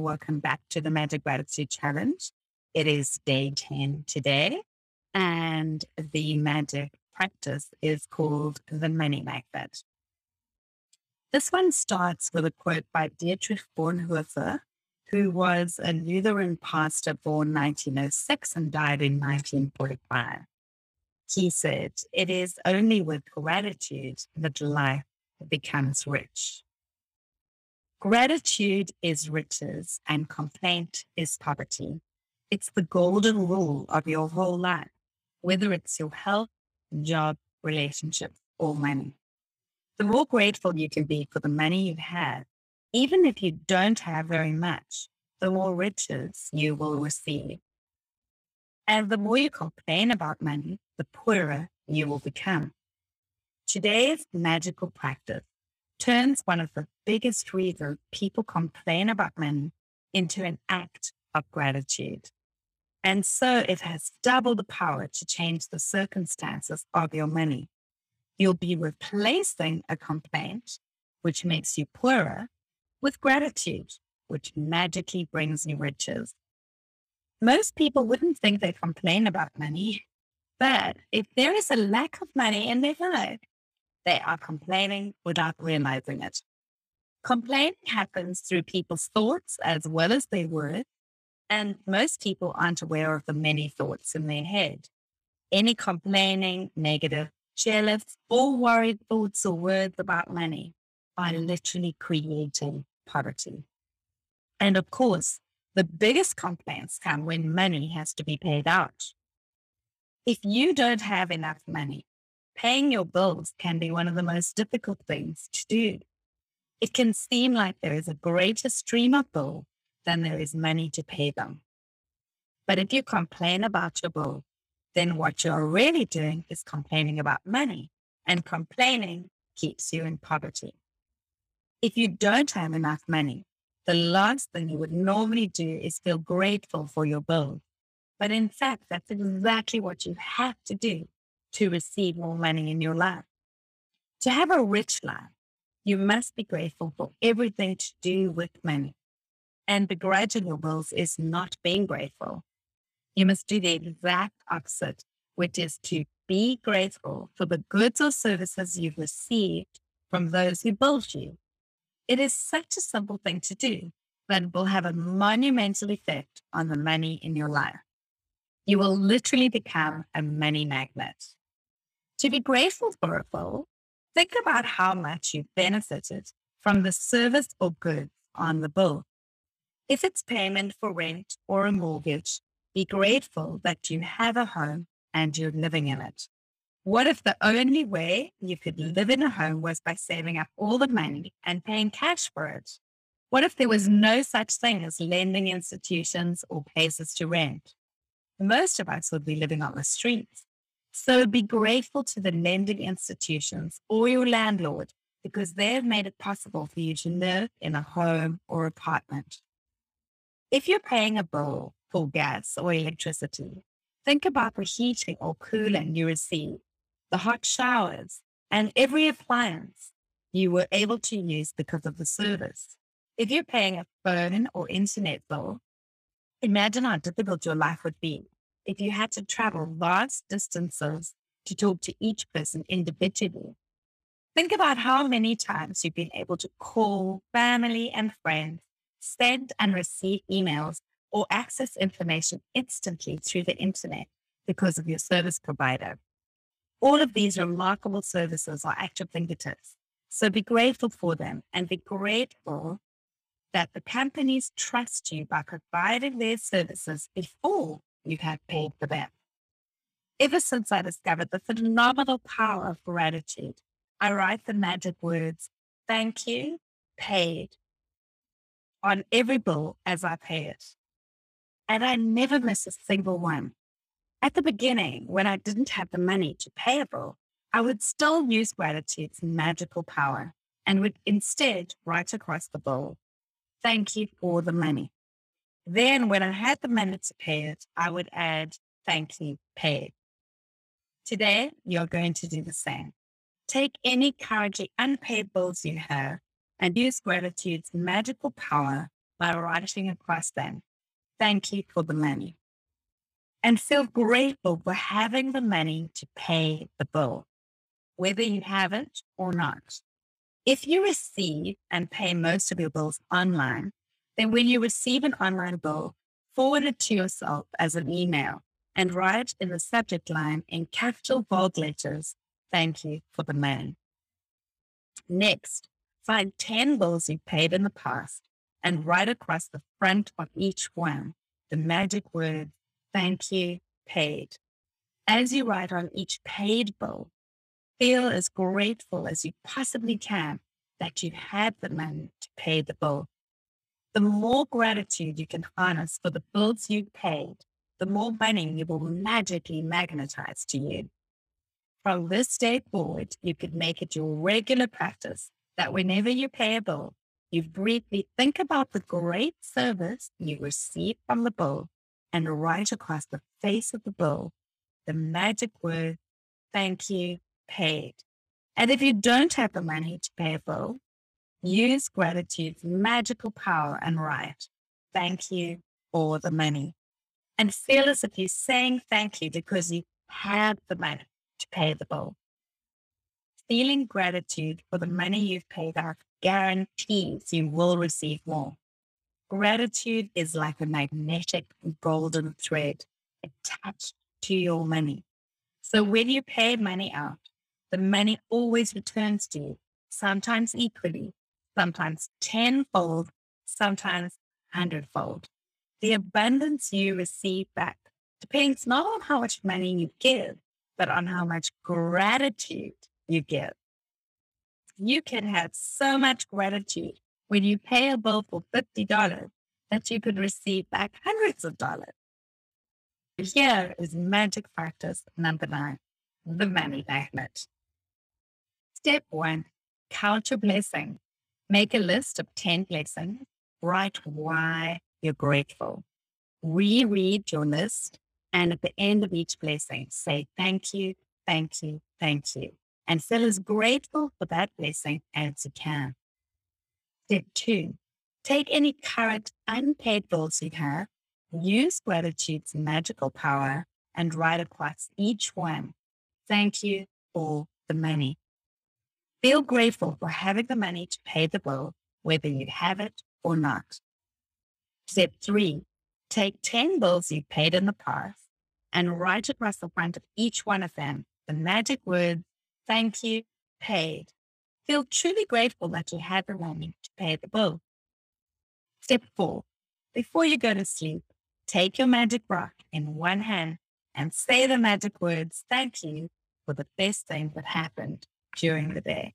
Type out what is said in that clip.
Welcome back to the Magic Gratitude Challenge. It is day 10 today, and the magic practice is called the Money Magnet. This one starts with a quote by Dietrich Bonhoeffer, who was a Lutheran pastor born 1906 and died in 1945. He said, It is only with gratitude that life becomes rich. Gratitude is riches and complaint is poverty. It's the golden rule of your whole life, whether it's your health, job, relationship, or money. The more grateful you can be for the money you have, even if you don't have very much, the more riches you will receive. And the more you complain about money, the poorer you will become. Today's magical practice turns one of the biggest reason people complain about money into an act of gratitude. And so it has double the power to change the circumstances of your money. You'll be replacing a complaint, which makes you poorer, with gratitude, which magically brings you riches. Most people wouldn't think they complain about money, but if there is a lack of money in their life, they are complaining without realizing it. Complaining happens through people's thoughts as well as their words, and most people aren't aware of the many thoughts in their head. Any complaining, negative, jealous, or worried thoughts or words about money are literally creating poverty. And of course, the biggest complaints come when money has to be paid out. If you don't have enough money, paying your bills can be one of the most difficult things to do. It can seem like there is a greater stream of bills than there is money to pay them. But if you complain about your bill, then what you're really doing is complaining about money, and complaining keeps you in poverty. If you don't have enough money, the last thing you would normally do is feel grateful for your bills. But in fact, that's exactly what you have to do to receive more money in your life. To have a rich life, you must be grateful for everything to do with money. And begrudging your bills is not being grateful. You must do the exact opposite, which is to be grateful for the goods or services you've received from those who built you. It is such a simple thing to do, but it will have a monumental effect on the money in your life. You will literally become a money magnet. To be grateful for a bill, think about how much you've benefited from the service or goods on the bill. If it's payment for rent or a mortgage, be grateful that you have a home and you're living in it. What if the only way you could live in a home was by saving up all the money and paying cash for it? What if there was no such thing as lending institutions or places to rent? Most of us would be living on the streets. So be grateful to the lending institutions or your landlord because they have made it possible for you to live in a home or apartment. If you're paying a bill for gas or electricity, think about the heating or cooling you receive, the hot showers, and every appliance you were able to use because of the service. If you're paying a phone or internet bill, imagine how difficult your life would be if you had to travel vast distances to talk to each person individually, think about how many times you've been able to call family and friends, send and receive emails, or access information instantly through the internet because of your service provider. All of these remarkable services are at your fingertips. So be grateful for them and be grateful that the companies trust you by providing their services before you have paid for them. Ever since I discovered the phenomenal power of gratitude, I write the magic words, thank you, paid, on every bill as I pay it. And I never miss a single one. At the beginning, when I didn't have the money to pay a bill, I would still use gratitude's magical power and would instead write across the bill, thank you for the money. Then, when I had the money to pay it, I would add, thank you, paid. Today, you're going to do the same. Take any currently unpaid bills you have and use gratitude's magical power by writing across them, thank you for the money. And feel grateful for having the money to pay the bill, whether you have it or not. If you receive and pay most of your bills online, then when you receive an online bill, forward it to yourself as an email and write in the subject line in capital bold letters, thank you for the money. Next, find 10 bills you paid in the past and write across the front of each one the magic word, thank you, paid. As you write on each paid bill, feel as grateful as you possibly can that you had the money to pay the bill. The more gratitude you can harness for the bills you paid, the more money you will magically magnetize to you. From this day forward, you could make it your regular practice that whenever you pay a bill, you briefly think about the great service you received from the bill and write across the face of the bill the magic word, thank you, paid. And if you don't have the money to pay a bill, use gratitude's magical power and write, thank you for the money. And feel as if you're saying thank you because you had the money to pay the bill. Feeling gratitude for the money you've paid out guarantees you will receive more. Gratitude is like a magnetic golden thread attached to your money. So when you pay money out, the money always returns to you, sometimes equally, sometimes tenfold, sometimes hundredfold. The abundance you receive back depends not on how much money you give, but on how much gratitude you give. You can have so much gratitude when you pay a bill for $50 that you could receive back hundreds of dollars. Here is magic practice number nine, the money magnet. Step one, count your blessings. Make a list of 10 blessings. Write why you're grateful. Reread your list and at the end of each blessing, say thank you, thank you, thank you, and feel as grateful for that blessing as you can. Step two, take any current unpaid bills you have, use gratitude's magical power, and write across each one. Thank you for the money. Feel grateful for having the money to pay the bill, whether you have it or not. Step three, take 10 bills you paid in the past and write across the front of each one of them the magic words, thank you, paid. Feel truly grateful that you had the money to pay the bill. Step four, before you go to sleep, take your magic rock in one hand and say the magic words, thank you for the best thing that happened during the day.